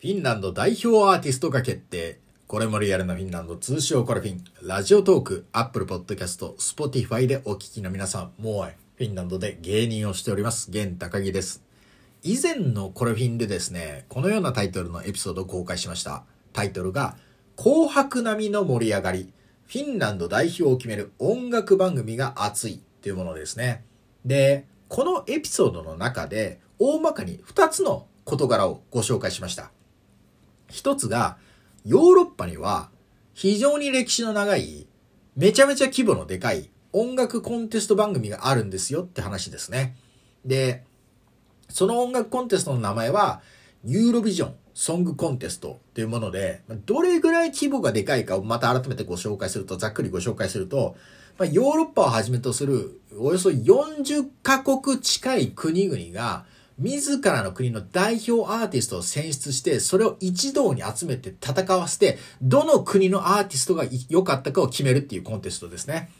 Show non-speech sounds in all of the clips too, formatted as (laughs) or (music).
フィンランド代表アーティストが決定。これもリアルなフィンランド通称コラフィン。 Radiotalk、Apple Podcast、Spotify でお聞きの皆さん、もうフィンランドで芸人をしております。現高木です。以前のコラフィンでですね、このようなタイトルのエピソードを公開しました。タイトルが、紅白並みの盛り上がり。フィンランド代表を決める音楽番組が熱いというものですね。で、このエピソードの中で、大まかに2つの事柄をご紹介しました。一つが、ヨーロッパには非常に歴史の長い、めちゃめちゃ規模のでかい音楽コンテスト番組があるんですよって話ですね。で、その音楽コンテストの名前は、ユーロビジョンソングコンテストというもので、どれぐらい規模がでかいかをまた改めてご紹介すると、ざっくりご紹介すると、ま、ヨーロッパをはじめとするおよそ40カ国近い国々が、自らの国の代表アーティストを選出して、それを一堂に集めて戦わせて、どの国のアーティストが良かったかを決めるっていうコンテストですね。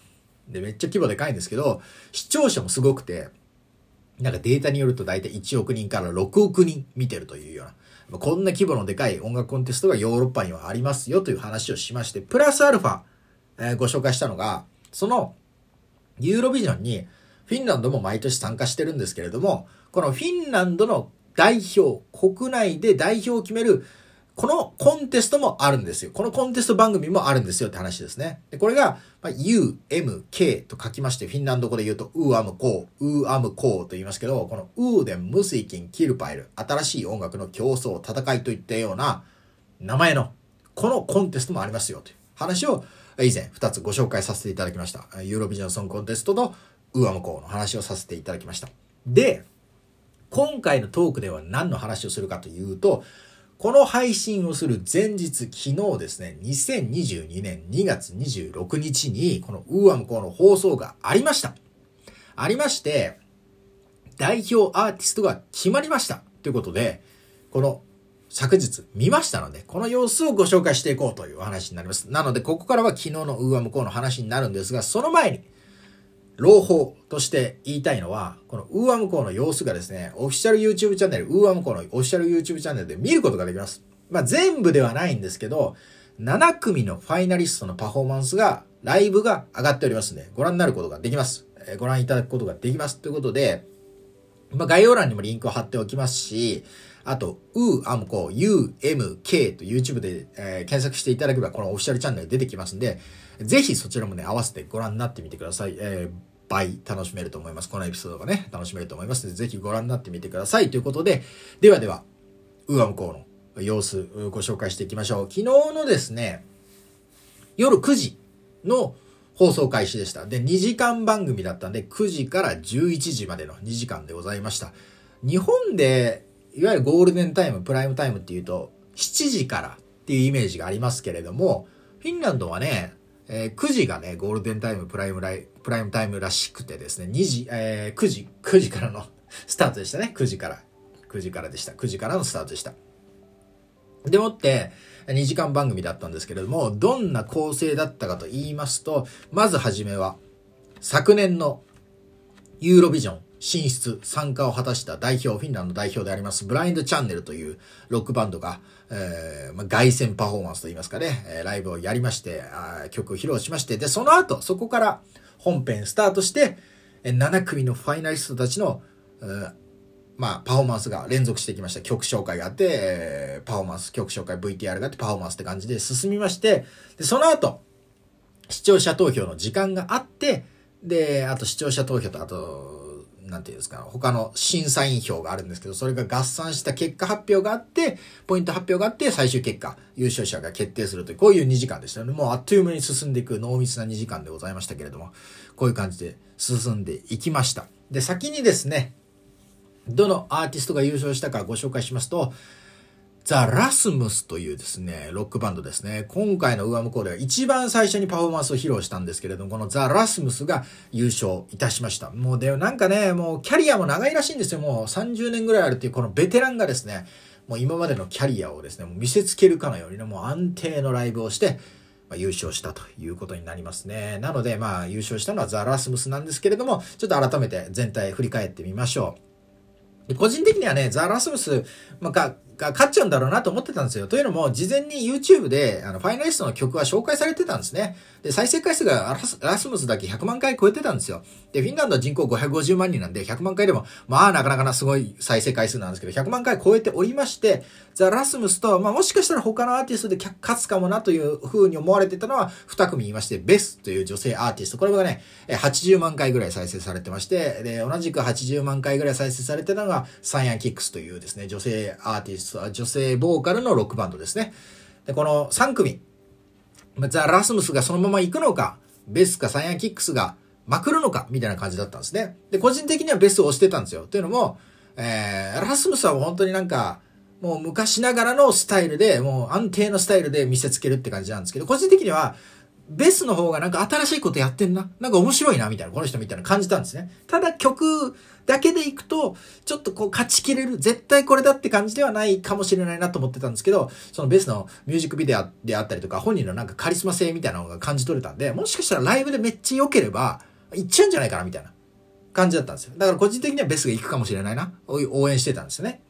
で、めっちゃ規模でかいんですけど、視聴者もすごくて、なんかデータによると大体1億人から6億人見てるというような、こんな規模のでかい音楽コンテストがヨーロッパにはありますよという話をしまして、プラスアルファ、えー、ご紹介したのが、その、ユーロビジョンに、フィンランドも毎年参加してるんですけれども、このフィンランドの代表、国内で代表を決める、このコンテストもあるんですよ。このコンテスト番組もあるんですよって話ですね。でこれが、ま、U、M、K と書きまして、フィンランド語で言うと、 uu äm koo、uu äm koo と言いますけど、この Uuden、Musiikin、Kilpailu、新しい音楽の競争、戦いといったような名前の、このコンテストもありますよという話を以前2つご紹介させていただきました。ユーロビジョンソンコンテストとウーアムコーの話をさせていただきました。で、今回のトークでは何の話をするかというと、この配信をする前日、昨日ですね、2022年2月26日に、このウーアムコーの放送がありました。ありまして、代表アーティストが決まりました。ということで、この昨日見ましたので、この様子をご紹介していこうというお話になります。なので、ここからは昨日のウーアムコの話になるんですが、その前に、朗報として言いたいのは、このウーアムコの様子がですね、オフィシャル YouTube チャンネル、ウーアムコのオフィシャル YouTube チャンネルで見ることができます。まあ全部ではないんですけど、7組のファイナリストのパフォーマンスが、ライブが上がっておりますので、ご覧になることができます。えー、ご覧いただくことができます。ということで、まあ概要欄にもリンクを貼っておきますし、あと、うーアムコ、UMK と YouTube で、えー、検索していただければこのオフィシャルチャンネル出てきますんで、ぜひそちらもね、合わせてご覧になってみてください。えー倍楽しめると思います。このエピソードがね、楽しめると思いますので、ぜひご覧になってみてください。ということで、ではでは、ウーアムコーの様子ご紹介していきましょう。昨日のですね、夜9時の放送開始でした。で、2時間番組だったんで、9時から11時までの2時間でございました。日本で、いわゆるゴールデンタイム、プライムタイムっていうと、7時からっていうイメージがありますけれども、フィンランドはね、えー、9時がね、ゴールデンタイム、プライムライ、プライムタイムらしくてですね、2時、えー、9時、9時からの (laughs) スタートでしたね。9時から。9時からでした。9時からのスタートでした。でもって、2時間番組だったんですけれども、どんな構成だったかと言いますと、まずはじめは、昨年のユーロビジョン進出、参加を果たした代表、フィンランド代表であります、ブラインドチャンネルというロックバンドが、えー、まあ、凱旋パフォーマンスといいますかね、えライブをやりましてあ、曲を披露しまして、で、その後、そこから本編スタートして、7組のファイナリストたちの、まあ、パフォーマンスが連続してきました。曲紹介があって、えパフォーマンス、曲紹介 VTR があって、パフォーマンスって感じで進みまして、で、その後、視聴者投票の時間があって、で、あと視聴者投票と、あと、なんていうんですか、他の審査員票があるんですけど、それが合算した結果発表があって、ポイント発表があって、最終結果、優勝者が決定するという、こういう2時間でしたね。もうあっという間に進んでいく濃密な2時間でございましたけれども、こういう感じで進んでいきました。で、先にですね、どのアーティストが優勝したかご紹介しますと、ザ・ラスムスというですね、ロックバンドですね。今回のウアムコーでは一番最初にパフォーマンスを披露したんですけれども、このザ・ラスムスが優勝いたしました。もうで、なんかね、もうキャリアも長いらしいんですよ。もう30年ぐらいあるっていうこのベテランがですね、もう今までのキャリアをですね、もう見せつけるかのようにね、もう安定のライブをして、ま、優勝したということになりますね。なので、まあ、優勝したのはザ・ラスムスなんですけれども、ちょっと改めて全体振り返ってみましょう。個人的にはね、ザ・ラスムス、まあ、が勝っちゃうんだろうなと思ってたんですよ。というのも、事前に YouTube で、あの、ファイナリストの曲は紹介されてたんですね。で、再生回数がラスムスだけ100万回超えてたんですよ。で、フィンランド人口550万人なんで、100万回でも、まあ、なかなかなすごい再生回数なんですけど、100万回超えておりまして、ザ・ラスムスと、まあ、もしかしたら他のアーティストで勝つかもなという風に思われてたのは、2組いまして、ベスという女性アーティスト。これがね、80万回ぐらい再生されてまして、で、同じく80万回ぐらい再生されてたのが、サイアンキックスというですね、女性アーティスト、女性ボーカルのロックバンドですね。で、この3組、ザ・ラスムスがそのまま行くのか、ベスかサイアンキックスがまくるのか、みたいな感じだったんですね。で、個人的にはベスを押してたんですよ。というのも、えー、ラスムスは本当になんか、もう昔ながらのスタイルで、もう安定のスタイルで見せつけるって感じなんですけど、個人的には、ベスの方がなんか新しいことやってんな。なんか面白いな、みたいな、この人みたいな感じたんですね。ただ曲だけでいくと、ちょっとこう勝ちきれる、絶対これだって感じではないかもしれないなと思ってたんですけど、そのベスのミュージックビデオであったりとか、本人のなんかカリスマ性みたいなのが感じ取れたんで、もしかしたらライブでめっちゃ良ければ、いっちゃうんじゃないかな、みたいな感じだったんですよ。だから個人的にはベスが行くかもしれないな、応援してたんですよね。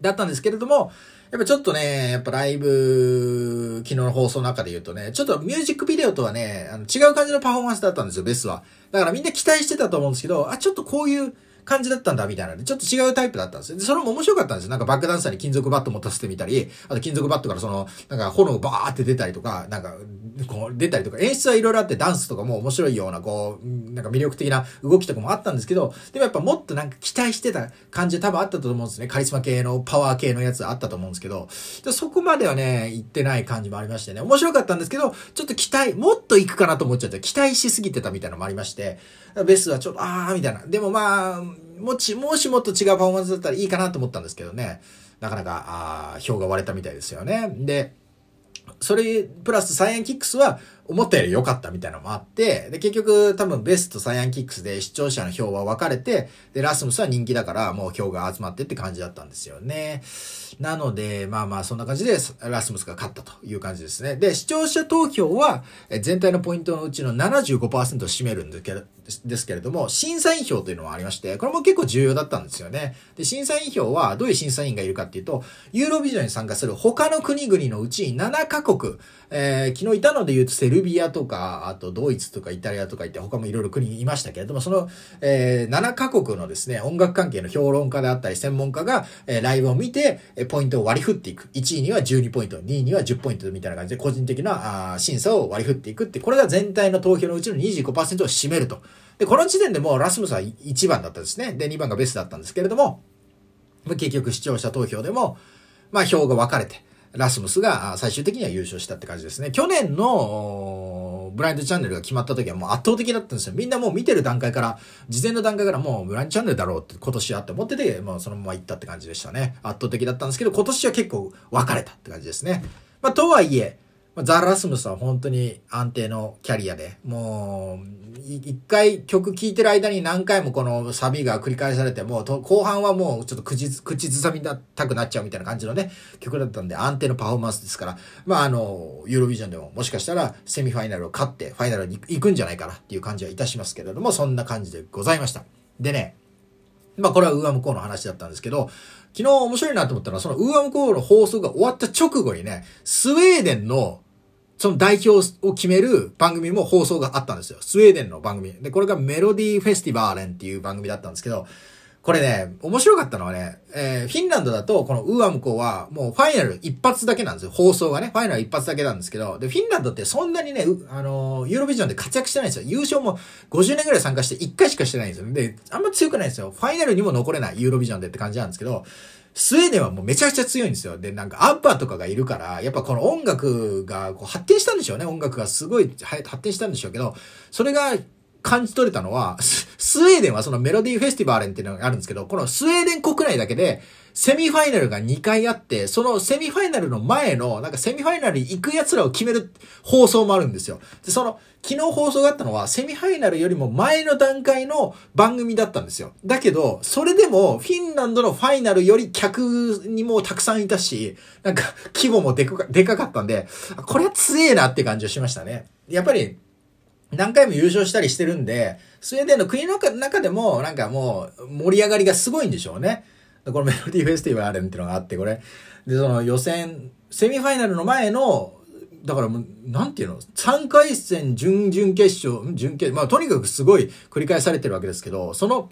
だったんですけれども、やっぱちょっとね、やっぱライブ、昨日の放送の中で言うとね、ちょっとミュージックビデオとはね、あの違う感じのパフォーマンスだったんですよ、ベスは。だからみんな期待してたと思うんですけど、あ、ちょっとこういう感じだったんだ、みたいなで、ちょっと違うタイプだったんですよ。で、それも面白かったんですよ。なんかバックダンサーに金属バット持たせてみたり、あと金属バットからその、なんか炎バーって出たりとか、なんか、こう出たりとか、演出はいろいろあってダンスとかも面白いような、こう、なんか魅力的な動きとかもあったんですけど、でもやっぱもっとなんか期待してた感じ多分あったと思うんですね。カリスマ系のパワー系のやつあったと思うんですけど、そこまではね、行ってない感じもありましてね、面白かったんですけど、ちょっと期待、もっと行くかなと思っちゃって、期待しすぎてたみたいなのもありまして、ベスはちょっと、あー、みたいな。でもまあ、もち、もしもっと違うパフォーマンスだったらいいかなと思ったんですけどね。なかなか、ああ、票が割れたみたいですよね。で、それ、プラスサイエンキックスは、思ったより良かったみたいなのもあって、で、結局多分ベストサイアンキックスで視聴者の票は分かれて、で、ラスムスは人気だからもう票が集まってって感じだったんですよね。なので、まあまあそんな感じでラスムスが勝ったという感じですね。で、視聴者投票は全体のポイントのうちの75%を占めるんですけど、ですけれども、審査員票というのもありまして、これも結構重要だったんですよね。で、審査員票はどういう審査員がいるかっていうと、ユーロビジョンに参加する他の国々のうち7カ国、えー、昨日いたので言うとセルルビアとか、あとドイツとかイタリアとかいて他もいろいろ国いましたけれども、その、えー、7カ国のですね、音楽関係の評論家であったり専門家が、えー、ライブを見て、えポイントを割り振っていく。1位には12ポイント、2位には10ポイントみたいな感じで個人的なあ審査を割り振っていくって、これが全体の投票のうちの25%を占めると。で、この時点でもうラスムスは1番だったんですね。で、2番がベストだったんですけれども、結局視聴者投票でも、まあ票が分かれて、ラスムスが最終的には優勝したって感じですね。去年のブラインドチャンネルが決まった時はもう圧倒的だったんですよ。みんなもう見てる段階から、事前の段階からもうブラインドチャンネルだろうって今年はって思ってて、もうそのまま行ったって感じでしたね。圧倒的だったんですけど、今年は結構分かれたって感じですね。まあ、とはいえ、ザ・ラスムスは本当に安定のキャリアで、もう、一回曲聴いてる間に何回もこのサビが繰り返されて、もう後半はもうちょっと口、口ずさみたくなっちゃうみたいな感じのね、曲だったんで安定のパフォーマンスですから、まああの、ユーロビジョンでももしかしたらセミファイナルを勝ってファイナルに行くんじゃないかなっていう感じはいたしますけれども、そんな感じでございました。でね、まあこれはウーアムコーの話だったんですけど、昨日面白いなと思ったのは、そのウーアムコーの放送が終わった直後にね、スウェーデンのその代表を決める番組も放送があったんですよ。スウェーデンの番組。で、これがメロディーフェスティバーレンっていう番組だったんですけど、これね、面白かったのはね、えー、フィンランドだと、このウーアムコは、もうファイナル一発だけなんですよ。放送がね。ファイナル一発だけなんですけど、で、フィンランドってそんなにね、あのー、ユーロビジョンで活躍してないんですよ。優勝も50年くらい参加して1回しかしてないんですよ。で、あんま強くないんですよ。ファイナルにも残れない、ユーロビジョンでって感じなんですけど、スウェーデンはもうめちゃくちゃ強いんですよ。で、なんかアッパーとかがいるから、やっぱこの音楽がこう発展したんでしょうね。音楽がすごい発展したんでしょうけど、それが感じ取れたのは、スウェーデンはそのメロディーフェスティバーレンっていうのがあるんですけど、このスウェーデン国内だけで、セミファイナルが2回あって、そのセミファイナルの前の、なんかセミファイナルに行く奴らを決める放送もあるんですよ。で、その、昨日放送があったのは、セミファイナルよりも前の段階の番組だったんですよ。だけど、それでも、フィンランドのファイナルより客にもたくさんいたし、なんか、規模もでかでかかったんで、これは強えなって感じをしましたね。やっぱり、何回も優勝したりしてるんで、スウェーデンの国の中でも、なんかもう、盛り上がりがすごいんでしょうね。このメロディーフェスティバルっていうのがあって、これ、で、その予選、セミファイナルの前の、だからもう、なんていうの ?3 回戦、準々決勝、準決、まあとにかくすごい繰り返されてるわけですけど、その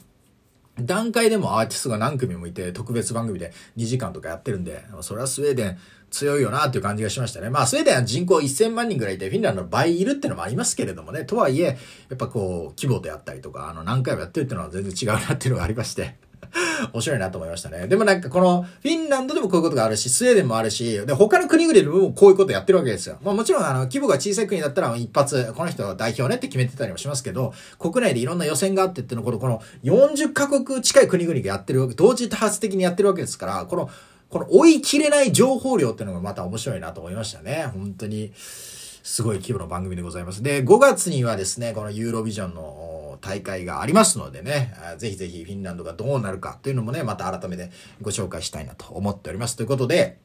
段階でもアーティストが何組もいて、特別番組で2時間とかやってるんで、それはスウェーデン強いよなっていう感じがしましたね。まあ、スウェーデンは人口1000万人ぐらいいて、フィンランドの倍いるってのもありますけれどもね、とはいえ、やっぱこう、規模であったりとか、あの、何回もやってるっていうのは全然違うなっていうのがありまして。(laughs) 面白いなと思いましたね。でもなんかこの、フィンランドでもこういうことがあるし、スウェーデンもあるし、で、他の国々でもこういうことやってるわけですよ。まあもちろんあの、規模が小さい国だったら一発、この人は代表ねって決めてたりもしますけど、国内でいろんな予選があってってのこの、この40カ国近い国々がやってるわけ、同時多発的にやってるわけですから、この、この追い切れない情報量っていうのがまた面白いなと思いましたね。本当に、すごい規模の番組でございます。で、5月にはですね、このユーロビジョンの大会がありますのでね、ぜひぜひフィンランドがどうなるかというのもね、また改めてご紹介したいなと思っております。ということで、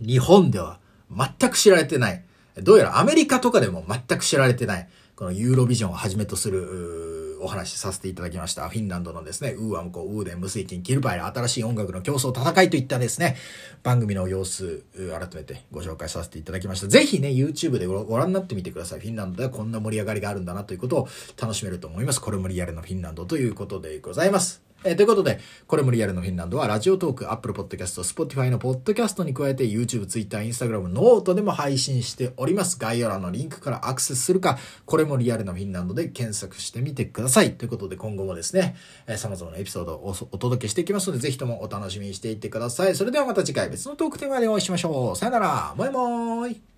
日本では全く知られてない、どうやらアメリカとかでも全く知られてない、このユーロビジョンをはじめとするお話しさせていただきました。フィンランドのですね、ウーアムコ、ウーデン、ムスイキ、ルパイラ新しい音楽の競争、戦いといったですね、番組の様子、改めてご紹介させていただきました。ぜひね、YouTube でご覧になってみてください。フィンランドではこんな盛り上がりがあるんだなということを楽しめると思います。これもリアルのフィンランドということでございます。えー、ということで、これもリアルのフィンランドは、 Radiotalk、Apple Podcast、Spotify のポッドキャストに加えて、YouTube、Twitter、Instagram、 note でも配信しております。概要欄のリンクからアクセスするか、これもリアルのフィンランドで検索してみてください。ということで、今後もですね、えー、様々なエピソードをお届けしていきますので、ぜひともお楽しみにしていってください。それではまた次回別のトークテーマでお会いしましょう。さよなら。もいもーい。